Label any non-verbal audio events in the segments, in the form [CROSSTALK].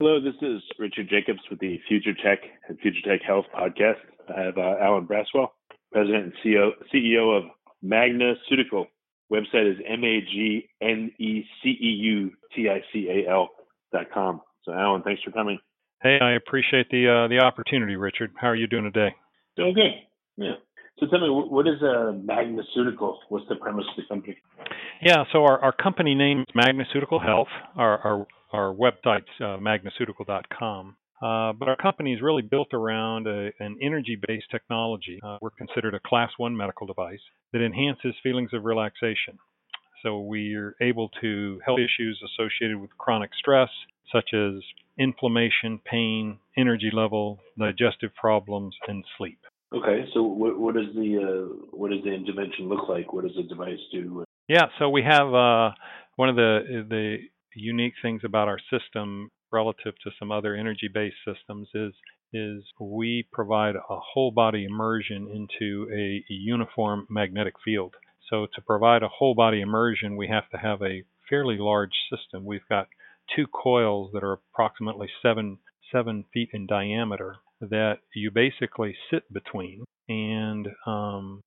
Hello, this is Richard Jacobs with the Future Tech and Future Tech Health podcast. I have uh, Alan Braswell, President and CEO, CEO of Magneceutical. Website is M A G N E C E U T I C A L dot com. So, Alan, thanks for coming. Hey, I appreciate the uh, the opportunity, Richard. How are you doing today? Doing good. Yeah. So tell me, what is a uh, Magneceutical? What's the premise of the company? Yeah, so our, our company name is Magneceutical Health. Our, our our website's uh, magneceutical.com. Uh, but our company is really built around a, an energy based technology. Uh, we're considered a class one medical device that enhances feelings of relaxation. So we're able to help issues associated with chronic stress, such as inflammation, pain, energy level, digestive problems, and sleep. Okay, so what, what does the uh, what does the intervention look like? What does the device do? Yeah, so we have uh, one of the the unique things about our system relative to some other energy-based systems is is we provide a whole body immersion into a, uniform magnetic field. So to provide a whole body immersion, we have to have a fairly large system. We've got two coils that are approximately seven seven feet in diameter that you basically sit between and um,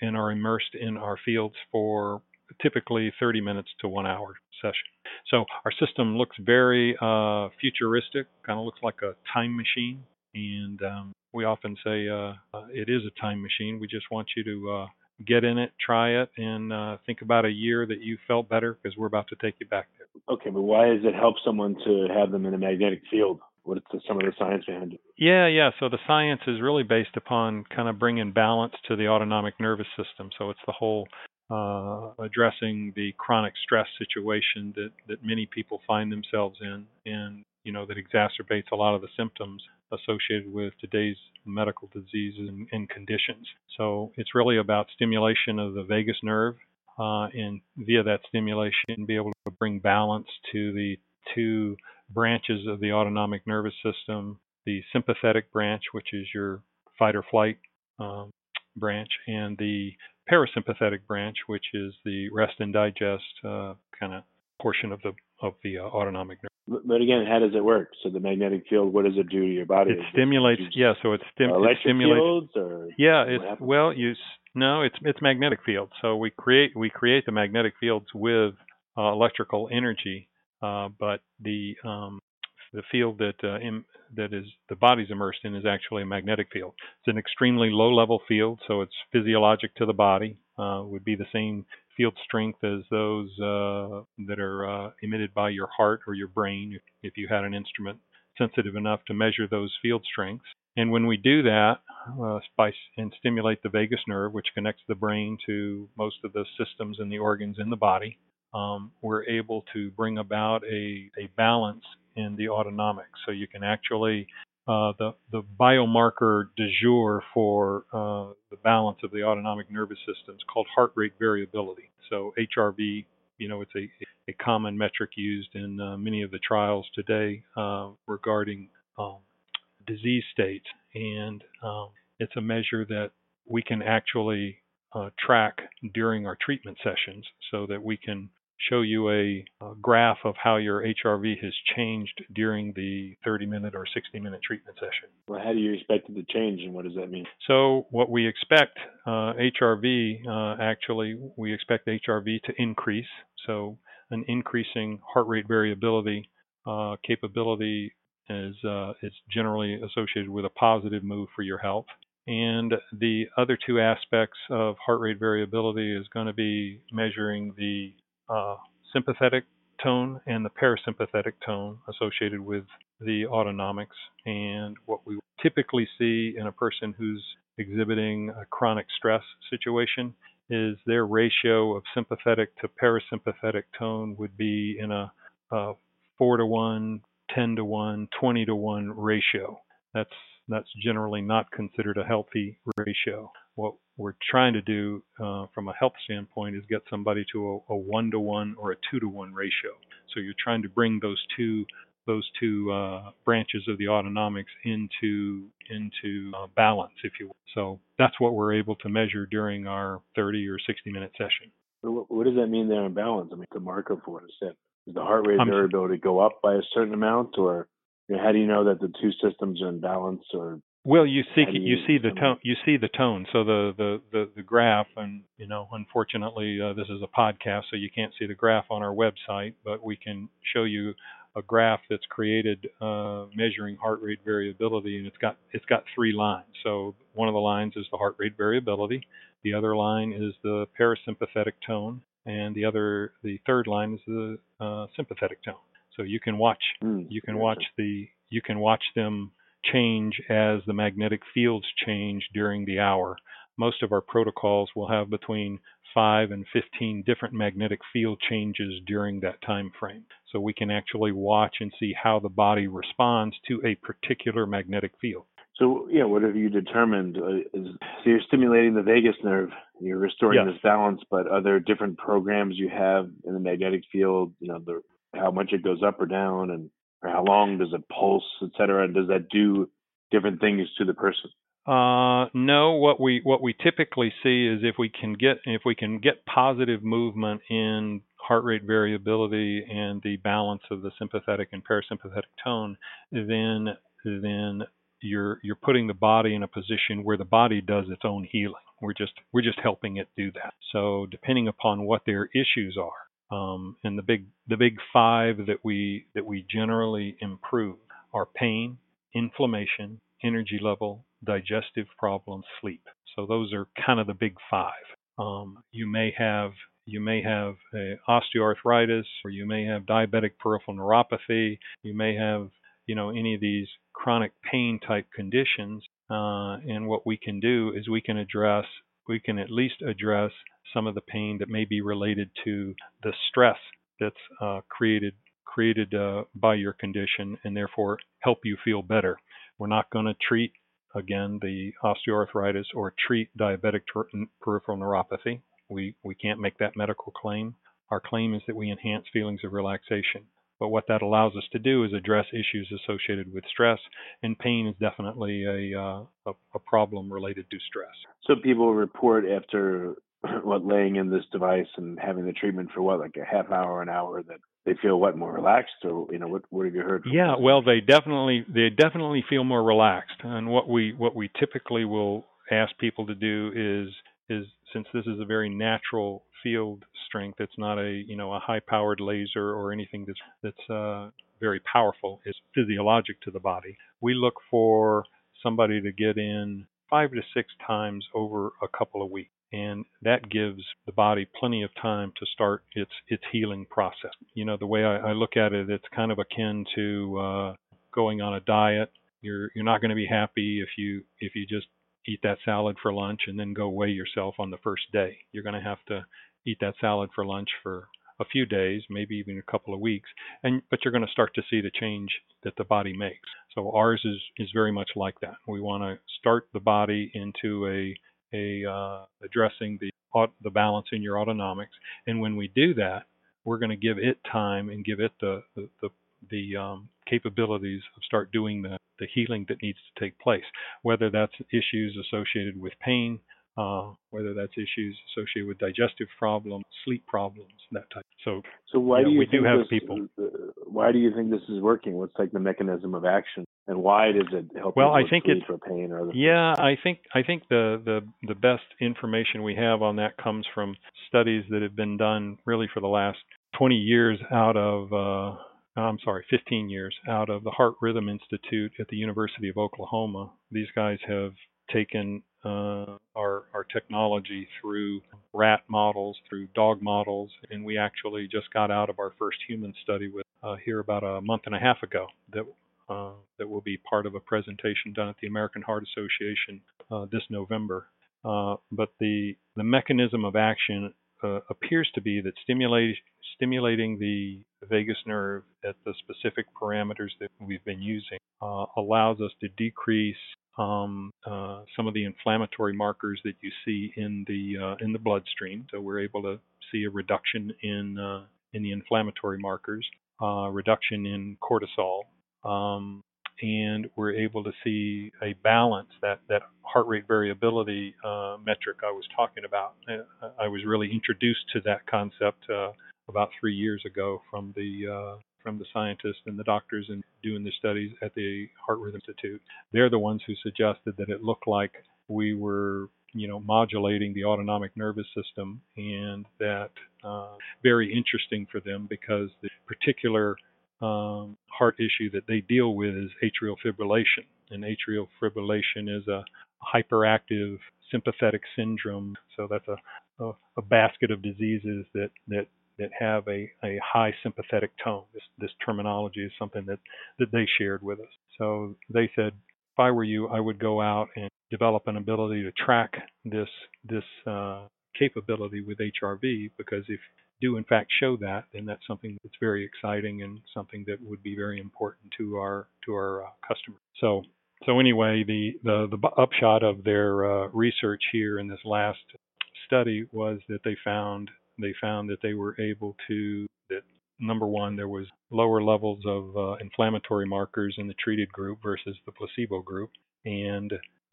and are immersed in our fields for typically 30 minutes to one hour session. So our system looks very uh, futuristic, kind of looks like a time machine. And um, we often say uh, uh, it is a time machine. We just want you to uh, get in it, try it, and uh, think about a year that you felt better because we're about to take you back there. Okay, but why does it help someone to have them in a magnetic field? What's some of the science behind it? Yeah, yeah. So the science is really based upon kind of bringing balance to the autonomic nervous system. So it's the whole uh, addressing the chronic stress situation that, that many people find themselves in and you know that exacerbates a lot of the symptoms associated with today's medical diseases and, and conditions. So it's really about stimulation of the vagus nerve uh, and via that stimulation be able to bring balance to the two branches of the autonomic nervous system, the sympathetic branch, which is your fight or flight um, branch, and the parasympathetic branch, which is the rest and digest uh, kind of portion of the of the uh, autonomic nerve. But again, how does it work? So the magnetic field, what does it do to your body? It stimulates. It yeah, so it, stim- it stimulates. Fields or yeah, it's well, you no, it's it's magnetic field. So we create we create the magnetic fields with uh, electrical energy, uh, but the um, the field that uh, in, that is the body's immersed in is actually a magnetic field. It's an extremely low level field, so it's physiologic to the body. Uh, would be the same field strength as those uh, that are uh, emitted by your heart or your brain if, if you had an instrument sensitive enough to measure those field strengths. And when we do that uh, by, and stimulate the vagus nerve, which connects the brain to most of the systems and the organs in the body, um, we're able to bring about a, a balance in the autonomic. So you can actually uh, the the biomarker de jour for uh, the balance of the autonomic nervous system is called heart rate variability. So HRV, you know, it's a a common metric used in uh, many of the trials today uh, regarding um, disease states, and um, it's a measure that we can actually uh, track during our treatment sessions so that we can show you a, a, graph of how your HRV has changed during the 30 minute or 60 minute treatment session. Well, how do you expect it to change and what does that mean? So, what we expect uh, HRV uh, actually, we expect HRV to increase. So, an increasing heart rate variability uh, capability is, uh, is generally associated with a positive move for your health. And the other two aspects of heart rate variability is going to be measuring the uh, sympathetic tone and the parasympathetic tone associated with the autonomics. And what we typically see in a person who's exhibiting a chronic stress situation is their ratio of sympathetic to parasympathetic tone would be in a, a 4 to 1, 10 to 1, 20 to 1 ratio. That's that's generally not considered a healthy ratio. What we're trying to do uh, from a health standpoint is get somebody to a, a one to one or a two to one ratio. So you're trying to bring those two those two uh, branches of the autonomics into into uh, balance, if you will. So that's what we're able to measure during our 30 or 60 minute session. What does that mean there in balance? I mean, the marker for it is Does the heart rate variability go up by a certain amount, or you know, how do you know that the two systems are in balance, or well, you see you, you, see the tone you see the tone. So the the the, the graph, and you know, unfortunately, uh, this is a podcast, so you can't see the graph on our website, but we can show you a graph that's created uh, measuring heart rate variability, and it's got it's got three lines. So one of the lines is the heart rate variability, the other line is the parasympathetic tone, and the other the third line is the uh, sympathetic tone. So you can watch mm, you can watch the you can watch them change as the magnetic fields change during the hour. Most of our protocols will have between 5 and 15 different magnetic field changes during that time frame. So we can actually watch and see how the body responds to a particular magnetic field. So, yeah, what have you determined? Uh, is, so you're stimulating the vagus nerve, you're restoring yes. this balance, but are there different programs you have in the magnetic field? You know, the, how much it goes up or down, and or how long does it pulse, et cetera? Does that do different things to the person? Uh, no. What we what we typically see is if we can get if we can get positive movement in heart rate variability and the balance of the sympathetic and parasympathetic tone, then then you're you're putting the body in a position where the body does its own healing. We're just we're just helping it do that. So depending upon what their issues are, um, and the big the big five that we that we generally improve are pain, inflammation, energy level, digestive problems, sleep. So those are kind of the big five. Um, you may have you may have osteoarthritis, or you may have diabetic peripheral neuropathy. You may have you know any of these chronic pain type conditions. Uh, and what we can do is we can address we can at least address some of the pain that may be related to the stress that's uh, created created uh, by your condition and therefore help you feel better. We're not going to treat again the osteoarthritis or treat diabetic ter- peripheral neuropathy. We we can't make that medical claim. Our claim is that we enhance feelings of relaxation. But what that allows us to do is address issues associated with stress, and pain is definitely a, uh, a, a problem related to stress. So people report after [CLEARS THROAT] what laying in this device and having the treatment for what like a half hour, an hour that they feel what more relaxed? Or you know what what have you heard yeah well they definitely they definitely feel more relaxed. And what we what we typically will ask people to do is is since this is a very natural field strength it's not a you know a high powered laser or anything that's that's uh, very powerful it's physiologic to the body. We look for somebody to get in five to six times over a couple of weeks and that gives the body plenty of time to start its its healing process. You know, the way I, I look at it, it's kind of akin to uh, going on a diet. You're you're not going to be happy if you if you just eat that salad for lunch and then go weigh yourself on the first day. You're going to have to eat that salad for lunch for a few days, maybe even a couple of weeks, and but you're going to start to see the change that the body makes. So ours is is very much like that. We want to start the body into a a uh, addressing the the balance in your autonomics. And when we do that, we're going to give it time and give it the the, the, the um, capabilities of start doing the, the healing that needs to take place, whether that's issues associated with pain, uh, whether that's issues associated with digestive problems, sleep problems, that type. So, so why do you we think do have this, people? Uh, why do you think this is working? What's like the mechanism of action, and why does it help? Well, I think sleep it- or pain or other Yeah, I think I think the, the the best information we have on that comes from studies that have been done really for the last 20 years out of uh, I'm sorry, 15 years out of the Heart Rhythm Institute at the University of Oklahoma. These guys have taken uh, our our technology through rat models, through dog models, and we actually just got out of our first human study with uh, here about a month and a half ago that uh, that will be part of a presentation done at the American Heart Association uh, this November. Uh, but the the mechanism of action uh, appears to be that stimulate, stimulating the vagus nerve at the specific parameters that we've been using allows us to decrease um, uh, some of the inflammatory markers that you see in the uh, in the bloodstream. So we're able to see a reduction in uh, in the inflammatory markers, uh, reduction in cortisol, um, and we're able to see a balance that that heart rate variability uh, metric I was talking about. Uh, I was really introduced to that concept about three years ago from the from the scientists and the doctors and doing the studies at the Heart Rhythm Institute. They're the ones who suggested that it looked like we were you know modulating the autonomic nervous system and that uh, very interesting for them because the particular um, heart issue that they deal with is atrial fibrillation. And atrial fibrillation is a hyperactive sympathetic syndrome. So that's a, a, a basket of diseases that, that, that have a, a high sympathetic tone. This, this terminology is something that, that they shared with us. So they said, if I were you, I would go out and develop an ability to track this this uh, capability with HRV because if do in fact show that, then that's something that's very exciting and something that would be very important to our to our uh, customers. So so anyway, the the, the upshot of their uh, research here in this last study was that they found they found that they were able to that number one there was lower levels of uh, inflammatory markers in the treated group versus the placebo group, and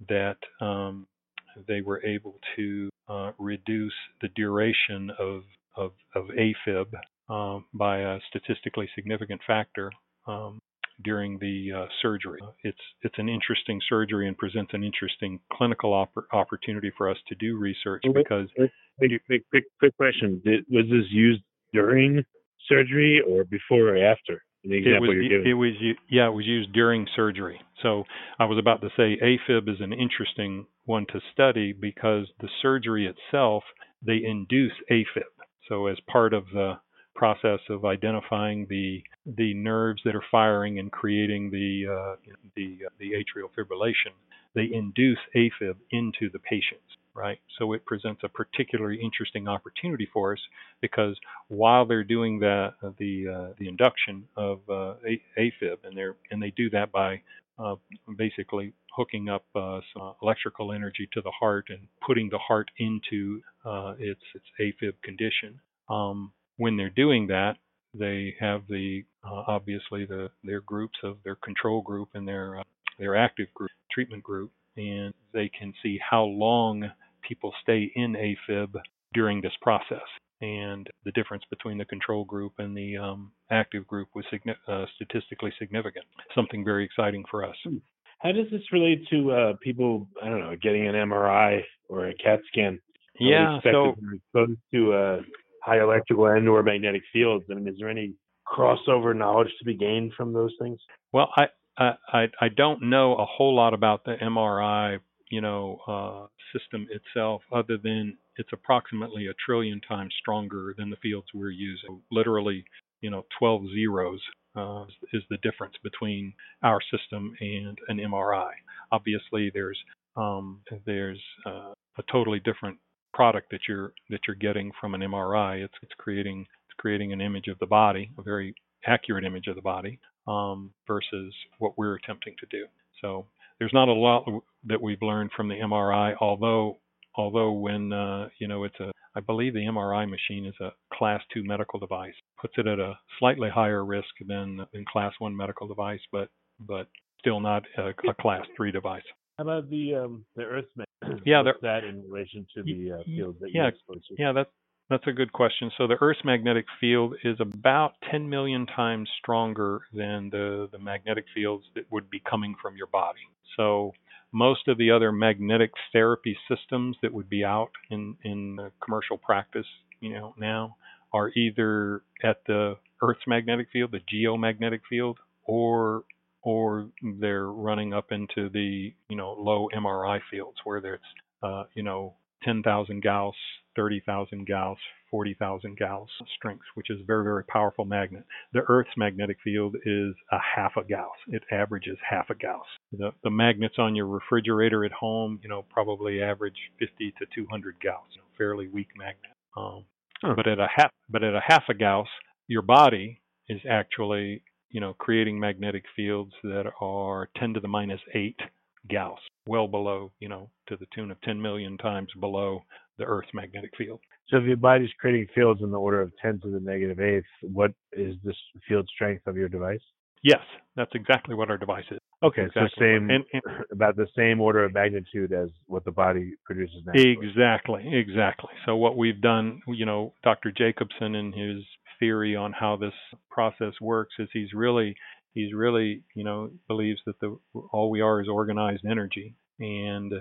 that um, they were able to uh, reduce the duration of of, of AFib um, by a statistically significant factor um, during the uh, surgery. It's it's an interesting surgery and presents an interesting clinical oppor- opportunity for us to do research because Quick, quick, quick, quick question. Did, was this used during surgery or before or after? It example was it was yeah it was used during surgery. So I was about to say AFib is an interesting one to study because the surgery itself they induce AFib. So as part of the process of identifying the the nerves that are firing and creating the uh, the uh, the atrial fibrillation, they induce AFib into the patients, right? So it presents a particularly interesting opportunity for us because while they're doing the the uh, the induction of uh, AFib, and they and they do that by uh, basically hooking up uh, some electrical energy to the heart and putting the heart into uh, its its AFib condition. Um, when they're doing that, they have the uh, obviously the their groups of their control group and their uh, their active group treatment group, and they can see how long people stay in AFib during this process. And the difference between the control group and the um, active group was signi- uh, statistically significant. Something very exciting for us. How does this relate to uh, people? I don't know, getting an MRI or a CAT scan. Yeah. So exposed to uh, high electrical and or magnetic fields. I mean, is there any crossover knowledge to be gained from those things? Well, I I I don't know a whole lot about the MRI, you know, uh, system itself, other than it's approximately a trillion times stronger than the fields we're using. Literally, you know, 12 zeros uh, is the difference between our system and an MRI. Obviously, there's um, there's uh, a totally different product that you're that you're getting from an MRI. It's it's creating it's creating an image of the body, a very accurate image of the body, um, versus what we're attempting to do. So there's not a lot that we've learned from the MRI, although although when uh, you know it's a I believe the MRI machine is a class two medical device. Puts it at a slightly higher risk than than class one medical device, but but still not a, a class three device. How about the um, the Earth [CLEARS THROAT] Yeah, What's that in relation to the uh, fields that yeah, you're exposed? Yeah, that's that's a good question. So the Earth's magnetic field is about 10 million times stronger than the the magnetic fields that would be coming from your body. So most of the other magnetic therapy systems that would be out in in commercial practice, you know, now are either at the Earth's magnetic field, the geomagnetic field, or or they're running up into the you know low MRI fields where there's uh, you know 10,000 Gauss, 30,000 Gauss, 40,000 Gauss strength, which is a very very powerful magnet. The Earth's magnetic field is a half a Gauss. It averages half a Gauss. The the magnets on your refrigerator at home, you know, probably average 50 to 200 Gauss. You know, fairly weak magnet. Um, Huh. But at a half but at a half a Gauss, your body is actually you know, creating magnetic fields that are 10 to the minus 8 Gauss, well below, you know, to the tune of 10 million times below the Earth's magnetic field. So if your body's creating fields in the order of 10 to the negative eighth, what is this field strength of your device? Yes, that's exactly what our device is. Okay, Exactly. so same, And, and [CLEARS THROAT] about the same order of magnitude as what the body produces naturally. Exactly, exactly. So what we've done, you know, Dr. Jacobson and his theory on how this process works is he's really he's really, you know, believes that the all we are is organized energy and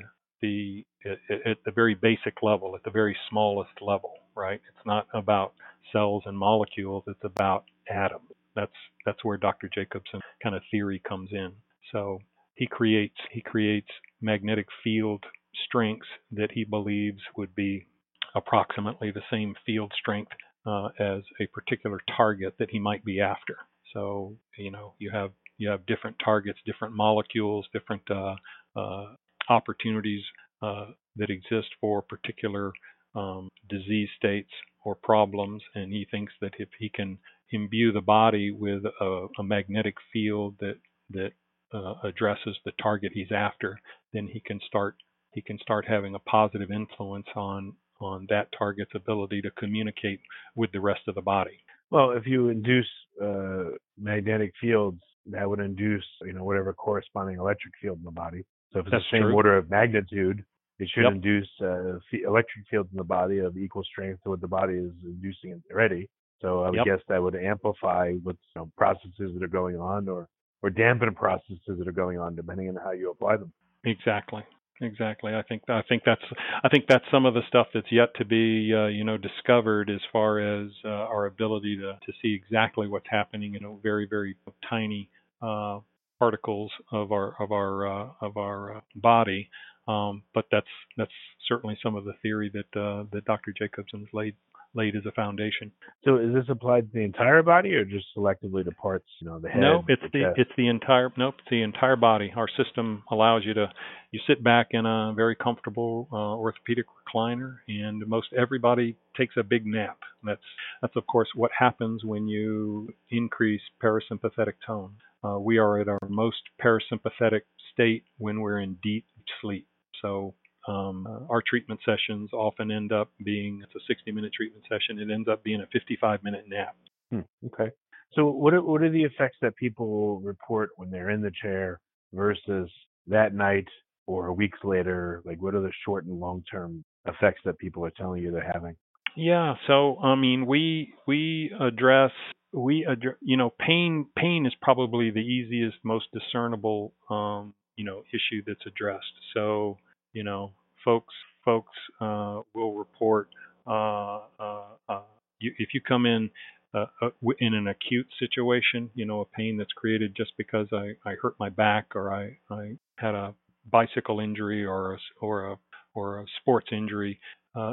the at, at the very basic level, at the very smallest level, right? It's not about cells and molecules, it's about atoms. That's that's where Dr. Jacobson kind of theory comes in. So he creates he creates magnetic field strengths that he believes would be approximately the same field strength uh, as a particular target that he might be after. So you know you have you have different targets, different molecules, different uh, uh, opportunities uh, that exist for particular um, disease states or problems, and he thinks that if he can imbue the body with a, a magnetic field that that uh, addresses the target he's after, then he can start he can start having a positive influence on on that target's ability to communicate with the rest of the body. Well, if you induce uh, magnetic fields, that would induce, you know, whatever corresponding electric field in the body. So if it's That's the same true. order of magnitude, it should Yep. induce uh, electric fields in the body of equal strength to what the body is inducing already. So I would Yep. guess that would amplify what's you know, processes that are going on, or or dampen processes that are going on, depending on how you apply them. Exactly. Exactly. I think I think that's I think that's some of the stuff that's yet to be uh, you know discovered as far as uh, our ability to to see exactly what's happening in a very very tiny uh, particles of our of our uh, of our uh, body. Um, but that's that's certainly some of the theory that uh, that Dr. Jacobson's laid laid as a foundation. So is this applied to the entire body, or just selectively to parts, you know, the head? No, it's the the it's the entire nope, it's the entire body. Our system allows you to you sit back in a very comfortable uh, orthopedic recliner, and most everybody takes a big nap. That's that's of course what happens when you increase parasympathetic tone. Uh, we are at our most parasympathetic state when we're in deep sleep. So um, uh, our treatment sessions often end up being it's a 60 minute treatment session. It ends up being a 55 minute nap. Hmm, okay. So what are, what are the effects that people report when they're in the chair versus that night or weeks later? Like what are the short and long term effects that people are telling you they're having? Yeah, so I mean, we we address we address you know pain pain is probably the easiest, most discernible um, you know issue that's addressed. So you know, folks folks uh, will report uh, uh, uh, you, if you come in uh, uh, in an acute situation, you know, a pain that's created just because I, I hurt my back or I, I had a bicycle injury or a, or a or a sports injury,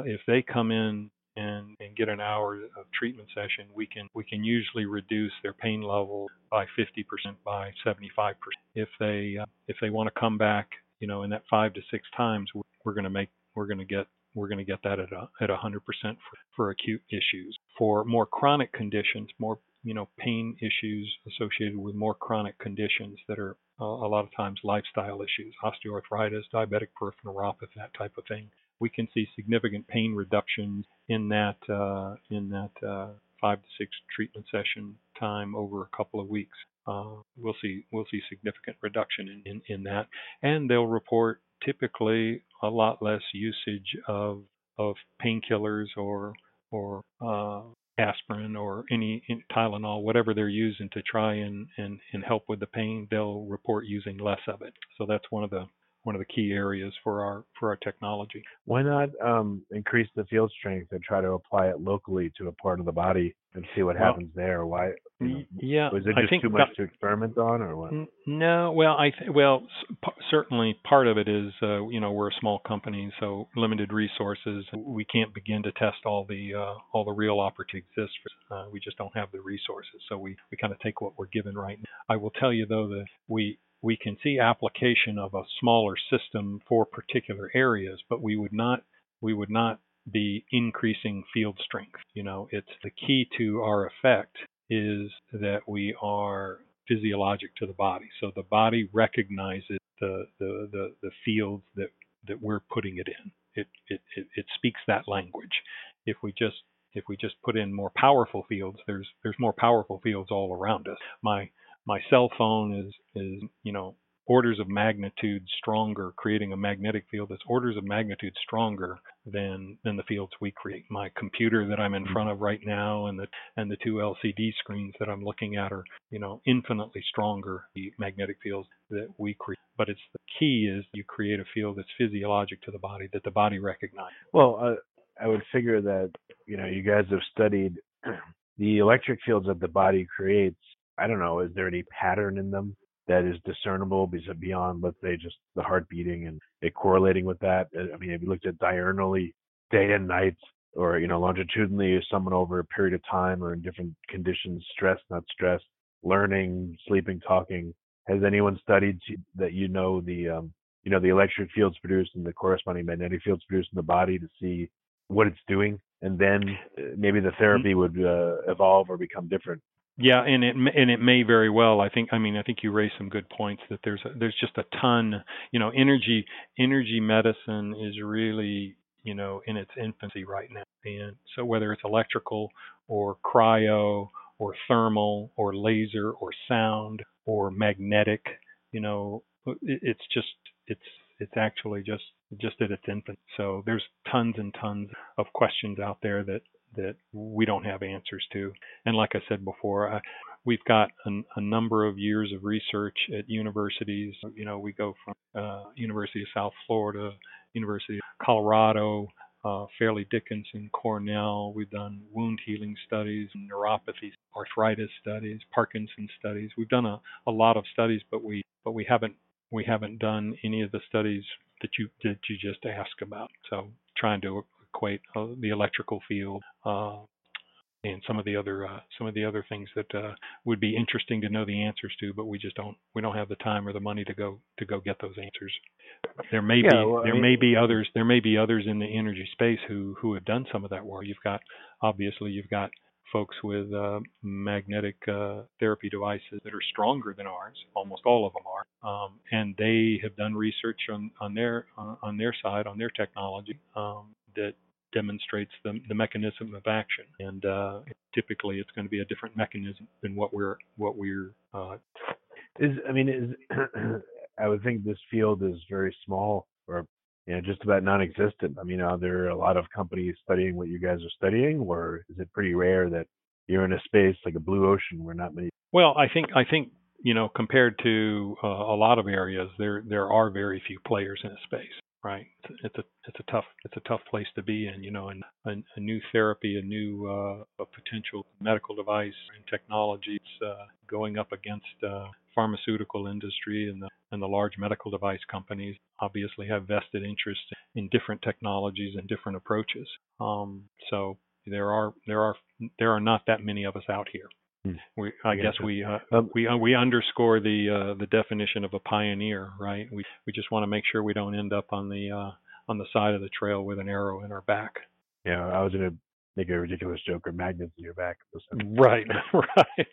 if they come in and, and get an hour of treatment session, we can we can usually reduce their pain level by 50% by 75%. If they uh, if they want to come back, you know, in that five to six times, we're, going to make we're going to get we're going to get that at a at 100% for, for acute issues. For more chronic conditions, more you know pain issues associated with more chronic conditions that are uh, a lot of times lifestyle issues, osteoarthritis, diabetic peripheral neuropathy, that type of thing. we can see significant pain reductions in that uh, in that uh, five to six treatment session time over a couple of weeks. Uh, we'll see we'll see significant reduction in, in, in that, and they'll report typically a lot less usage of of painkillers or or uh, aspirin or any Tylenol, whatever they're using to try and, and, and help with the pain, they'll report using less of it. So that's one of the one of the key areas for our for our technology. Why not um, increase the field strength and try to apply it locally to a part of the body and see what well, happens there? Why? You know, yeah, was it just too much to experiment on, or what? No, well, I th- well p- certainly part of it is uh, you know we're a small company, so limited resources. We can't begin to test all the uh, all the real opportunities exist. For, uh, we just don't have the resources, so we we kind of take what we're given right now. I will tell you though that we we can see application of a smaller system for particular areas, but we would not we would not be increasing field strength. You know, it's the key to our effect is that we are physiologic to the body. So the body recognizes the the the, the fields that that we're putting it in. It, it it it speaks that language. If we just if we just put in more powerful fields, there's there's more powerful fields all around us. My my cell phone is is you know orders of magnitude stronger, creating a magnetic field that's orders of magnitude stronger than than the fields we create. My computer that I'm in front of right now and the and the two LCD screens that I'm looking at are, you know, infinitely stronger the magnetic fields that we create. But it's the key is you create a field that's physiologic to the body that the body recognizes. Well, uh, I would figure that, you know, you guys have studied [CLEARS THROAT] the electric fields that the body creates I don't know, is there any pattern in them that is discernible beyond, let's say, just the heart beating and it correlating with that? Uh, I mean, have you looked at diurnally, day and night, or you know, longitudinally, someone over a period of time or in different conditions, stress, not stress, learning, sleeping, talking? Has anyone studied that you know the um, you know the electric fields produced and the corresponding magnetic fields produced in the body to see what it's doing, and then uh, maybe the mm-hmm. therapy would uh, evolve or become different yeah, and it and it may very well. I think. I mean, I think you raised some good points. That there's a, there's just a ton. You know, energy energy medicine is really you know in its infancy right now. And so whether it's electrical or cryo or thermal or laser or sound or magnetic, you know, it, it's just it's it's actually just just at its infant. So there's tons and tons of questions out there that that we don't have answers to. And like I said before, uh, we've got an, a number of years of research at universities. You know, we go from uh, University of South Florida, University of Colorado, uh, Fairleigh Dickinson, Cornell. We've done wound healing studies, neuropathy, arthritis studies, Parkinson's studies. We've done a, a lot of studies, but we but we haven't we haven't done any of the studies that you that you just asked about. So trying to equate uh, the electrical field uh, and some of the other uh, some of the other things that uh, would be interesting to know the answers to, but we just don't we don't have the time or the money to go to go get those answers. There may yeah, be well, there I mean, may be others there may be others in the energy space who who have done some of that work. You've got obviously you've got folks with uh, magnetic uh, therapy devices that are stronger than ours. Almost all of them are, um, and they have done research on on their uh, on their side on their technology um, that demonstrates the, the mechanism of action. And uh, typically, it's going to be a different mechanism than what we're what we're. Uh, is I mean, is [CLEARS THROAT] I would think this field is very small or you know just about non-existent. I mean, are there a lot of companies studying what you guys are studying, or is it pretty rare that you're in a space like a blue ocean where not many? Well, I think I think you know compared to uh, a lot of areas, there there are very few players in a space right? It's, a it's a tough it's a tough place to be in, you know, and a, a new therapy, a new uh, a potential medical device and technology. It's uh, going up against uh, pharmaceutical industry and the and the large medical device companies obviously have vested interest in different technologies and different approaches. Um, so there are there are there are not that many of us out here. Hmm. We, I guess we uh, um, we uh, we underscore the uh, the definition of a pioneer, right? We we just want to make sure we don't end up on the uh, on the side of the trail with an arrow in our back. Yeah, I was gonna make a ridiculous joke or magnets in your back. Right, [LAUGHS] right.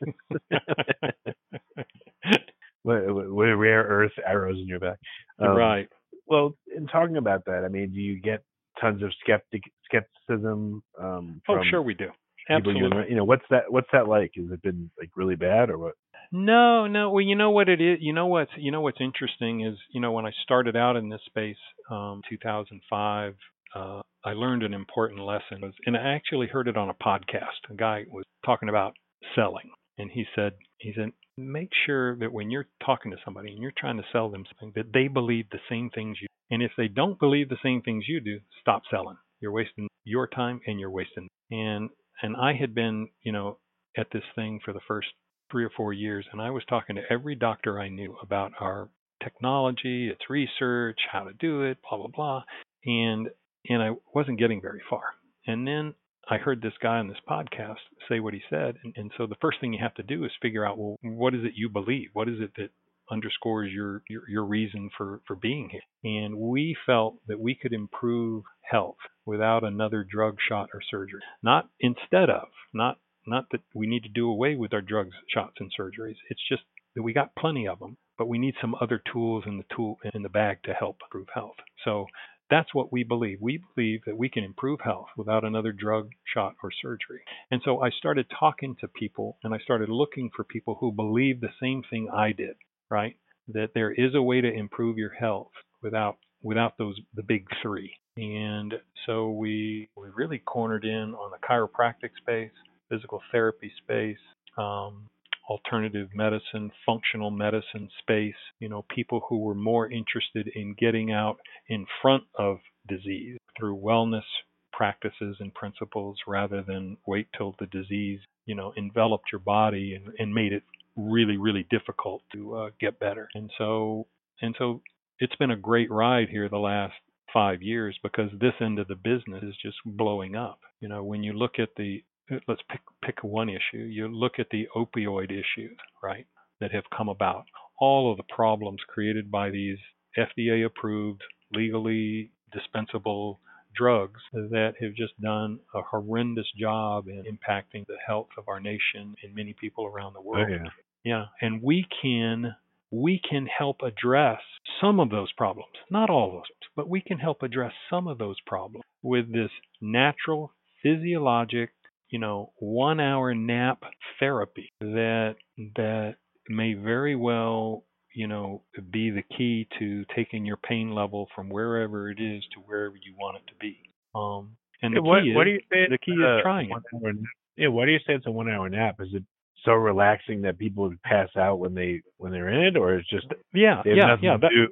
[LAUGHS] what, what rare earth arrows in your back? Um, right. Well, in talking about that, I mean, do you get tons of skeptic skepticism um, Oh, sure we do. Absolutely. know, you know what's that what's that like? Has it been like really bad or what? No, no. Well, you know what it is. You know what's you know what's interesting is you know when I started out in this space, um, 2005, uh, I learned an important lesson, and I actually heard it on a podcast. A guy was talking about selling, and he said he said make sure that when you're talking to somebody and you're trying to sell them something, that they believe the same things you. And if they don't believe the same things you do, stop selling. You're wasting your time and you're wasting. And and I had been you know at this thing for the first three or four years, and I was talking to every doctor I knew about our technology, its research, how to do it, blah blah blah, and and I wasn't getting very far. And then I heard this guy on this podcast say what he said, and, and so the first thing you have to do is figure out, well, what is it you believe? What is it that underscores your, your your reason for for being here. And we felt that we could improve health without another drug shot or surgery. Not instead of not not that we need to do away with our drugs shots and surgeries. It's just that we got plenty of them but we need some other tools in the tool in the bag to help improve health. So that's what we believe. We believe that we can improve health without another drug, shot, or surgery. And so I started talking to people and I started looking for people who believe the same thing I did, right? That there is a way to improve your health without without those the big three. And so we we really cornered in on the chiropractic space, physical therapy space, um, alternative medicine, functional medicine space, you know, people who were more interested in getting out in front of disease through wellness practices and principles rather than wait till the disease, you know, enveloped your body and, and made it really, really difficult to uh, get better. And so, and so it's been a great ride here the last five years because this end of the business is just blowing up. You know, when you look at the let's pick pick one issue. You look at the opioid issues, right, that have come about. All of the problems created by these FDA approved, legally dispensable drugs that have just done a horrendous job in impacting the health of our nation and many people around the Oh world. yeah. Yeah, and we can we can help address some of those problems, not all of those, but we can help address some of those problems with this natural physiologic, you know, 1-hour nap therapy that that may very well, you know, be the key to taking your pain level from wherever it is to wherever you want it to be. Um and the what key what is do you say? the key a is trying hour? Yeah, why do you say it's a one hour nap? Is it so relaxing that people would pass out when they when they're in it, or it's just Yeah, they have yeah, nothing yeah. to That, do?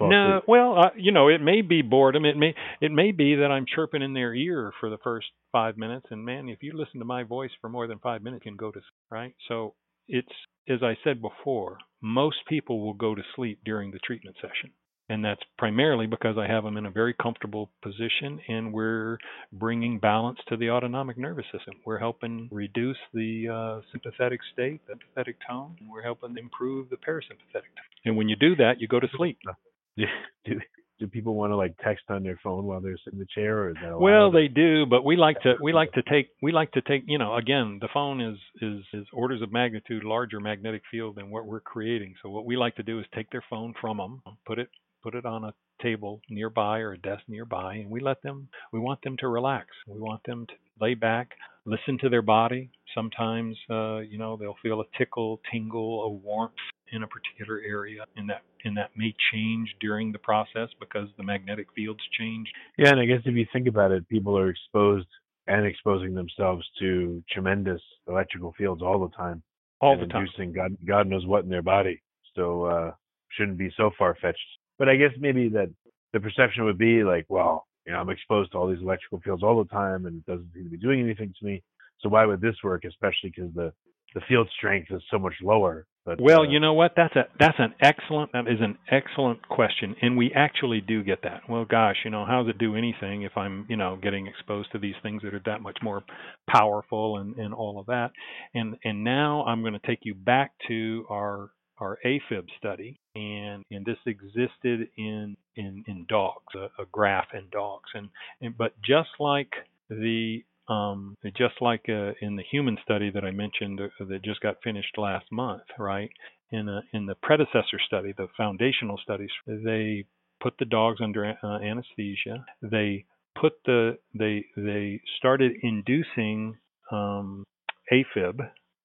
No, asleep? well, uh, you know, it may be boredom. It may it may be that I'm chirping in their ear for the first five minutes, and man, if you listen to my voice for more than five minutes, you can go to sleep, right. So it's as I said before, most people will go to sleep during the treatment session, and that's primarily because I have them in a very comfortable position, and we're bringing balance to the autonomic nervous system. We're helping reduce the uh, sympathetic state, the sympathetic tone, and we're helping improve the parasympathetic. Tone. And when you do that, you go to sleep. [LAUGHS] Do, do do people want to like text on their phone while they're sitting in the chair, or is that? Well, they do, but we like to we like to take we like to take you know again the phone is is is orders of magnitude larger magnetic field than what we're creating. So what we like to do is take their phone from them, put it put it on a table nearby or a desk nearby, and we let them we want them to relax. We want them to lay back, listen to their body. Sometimes uh, you know they'll feel a tickle, tingle, a warmth in a particular area, and that and that may change during the process because the magnetic fields change Yeah, and I guess if you think about it, people are exposed and exposing themselves to tremendous electrical fields all the time, all the time. inducing God God knows what in their body. So uh shouldn't be so far fetched. But I guess maybe that the perception would be like, well, you know, I'm exposed to all these electrical fields all the time, and it doesn't seem to be doing anything to me. So why would this work? Especially because the the field strength is so much lower. But Well, uh, you know what? That's a that's an excellent that is an excellent question, and we actually do get that. Well, gosh, you know, how does it do anything if I'm, you know, getting exposed to these things that are that much more powerful and and all of that? And and now I'm going to take you back to our our AFib study, and and this existed in in in dogs, a, a graph in dogs, and, and but just like the um, just like uh, in the human study that I mentioned uh, that just got finished last month, right? In a, in the predecessor study, the foundational studies, they put the dogs under uh, anesthesia. They put the they they started inducing um, AFib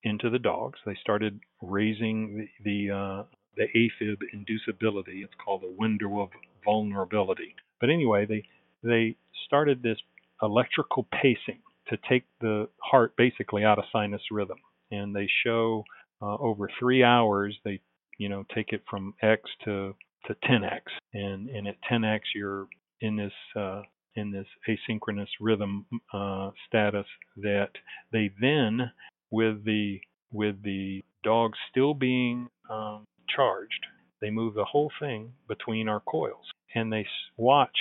into the dogs. They started raising the the, uh, the AFib inducibility. It's called the window of vulnerability. But anyway, they they started this electrical pacing to take the heart basically out of sinus rhythm, and they show uh, over three hours they you know take it from X to to 10x, and and at 10x you're in this uh, in this asynchronous rhythm uh, status that they then with the with the dog still being um, charged, they move the whole thing between our coils and they watch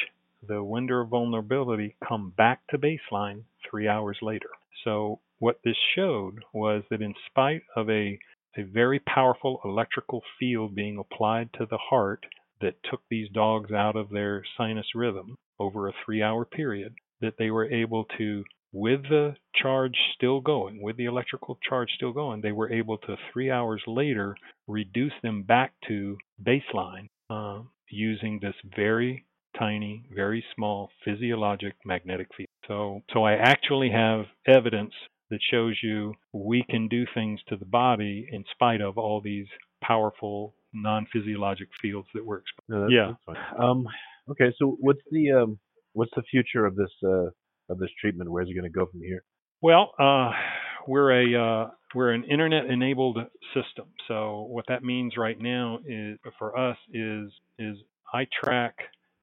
the window of vulnerability come back to baseline three hours later. So what this showed was that in spite of a a very powerful electrical field being applied to the heart that took these dogs out of their sinus rhythm over a three hour period, that they were able to, with the charge still going, with the electrical charge still going, they were able to three hours later reduce them back to baseline uh, using this very tiny, very small physiologic magnetic field. So, so I actually have evidence that shows you we can do things to the body in spite of all these powerful non-physiologic fields that we're exposed. No, yeah. Um, okay. So what's the um, what's the future of this uh, of this treatment? Where's it going to go from here? Well, uh, we're a uh, we're an internet-enabled system. So what that means right now is for us is is I track.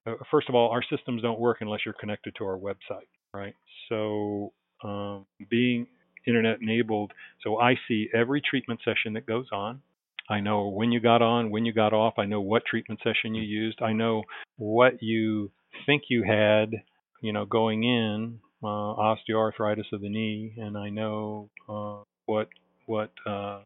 Uh, first of all, our systems don't work unless you're connected to our website, right? So um, being internet enabled, so I see every treatment session that goes on. I know when you got on, when you got off. I know what treatment session you used. I know what you think you had, you know, going in, uh, osteoarthritis of the knee, and I know uh, what what uh,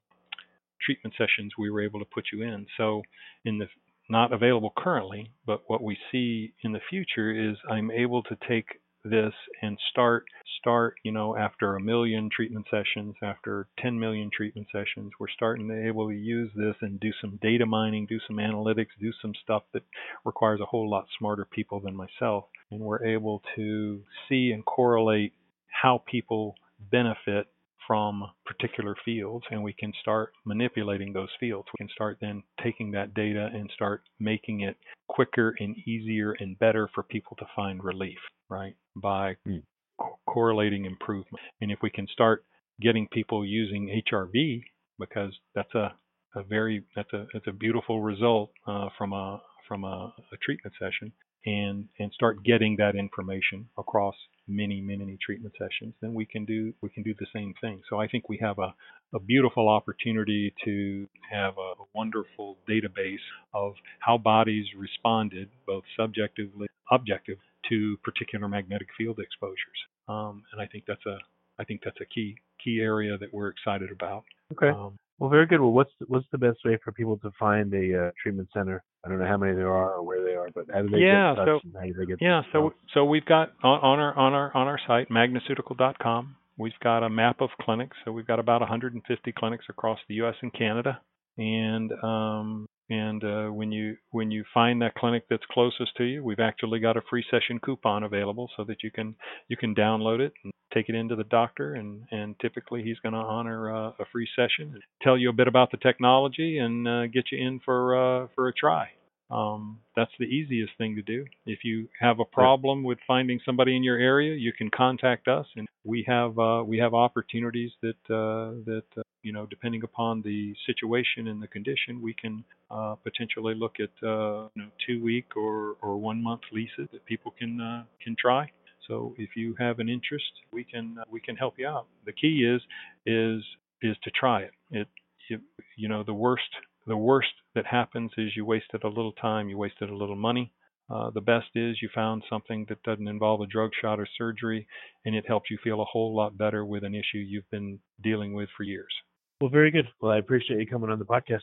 treatment sessions we were able to put you in. So, in the not available currently, but what we see in the future is I'm able to take this and start start you know after a million treatment sessions after 10 million treatment sessions we're starting to be able to use this and do some data mining do some analytics do some stuff that requires a whole lot smarter people than myself and we're able to see and correlate how people benefit from particular fields and we can start manipulating those fields. We can start then taking that data and start making it quicker and easier and better for people to find relief, right? By mm. co- correlating improvement. And if we can start getting people using HRV, because that's a, a very that's a that's a beautiful result uh, from a from a, a treatment session and and start getting that information across many many treatment sessions then we can do we can do the same thing so i think we have a, a beautiful opportunity to have a wonderful database of how bodies responded both subjectively objective to particular magnetic field exposures um, and i think that's a i think that's a key key area that we're excited about okay um, well, very good. Well, what's what's the best way for people to find a uh, treatment center? I don't know how many there are or where they are, but how do they yeah, get? So, how do they get yeah, so so we've got on, on our on our on our site magnaceutical.com. We've got a map of clinics. So we've got about 150 clinics across the U.S. and Canada, and um, and uh, when you when you find that clinic that's closest to you, we've actually got a free session coupon available so that you can you can download it and take it into the doctor. And and typically he's going to honor uh, a free session, tell you a bit about the technology, and uh, get you in for uh, for a try. Um, that's the easiest thing to do. If you have a problem with finding somebody in your area, you can contact us, and we have uh, we have opportunities that uh, that uh, you know, depending upon the situation and the condition, we can uh, potentially look at uh, you know two week or or one month leases that people can uh, can try. So if you have an interest, we can uh, we can help you out. The key is is is to try it. It, it you know the worst the worst that happens is you wasted a little time, you wasted a little money. Uh, the best is you found something that doesn't involve a drug shot or surgery, and it helps you feel a whole lot better with an issue you've been dealing with for years. Well, very good. Well, I appreciate you coming on the podcast.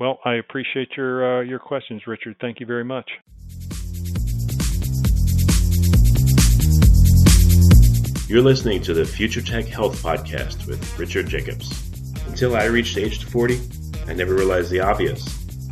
Well, I appreciate your uh, your questions, Richard. Thank you very much. You're listening to the Future Tech Health Podcast with Richard Jacobs. Until I reached age 40, I never realized the obvious.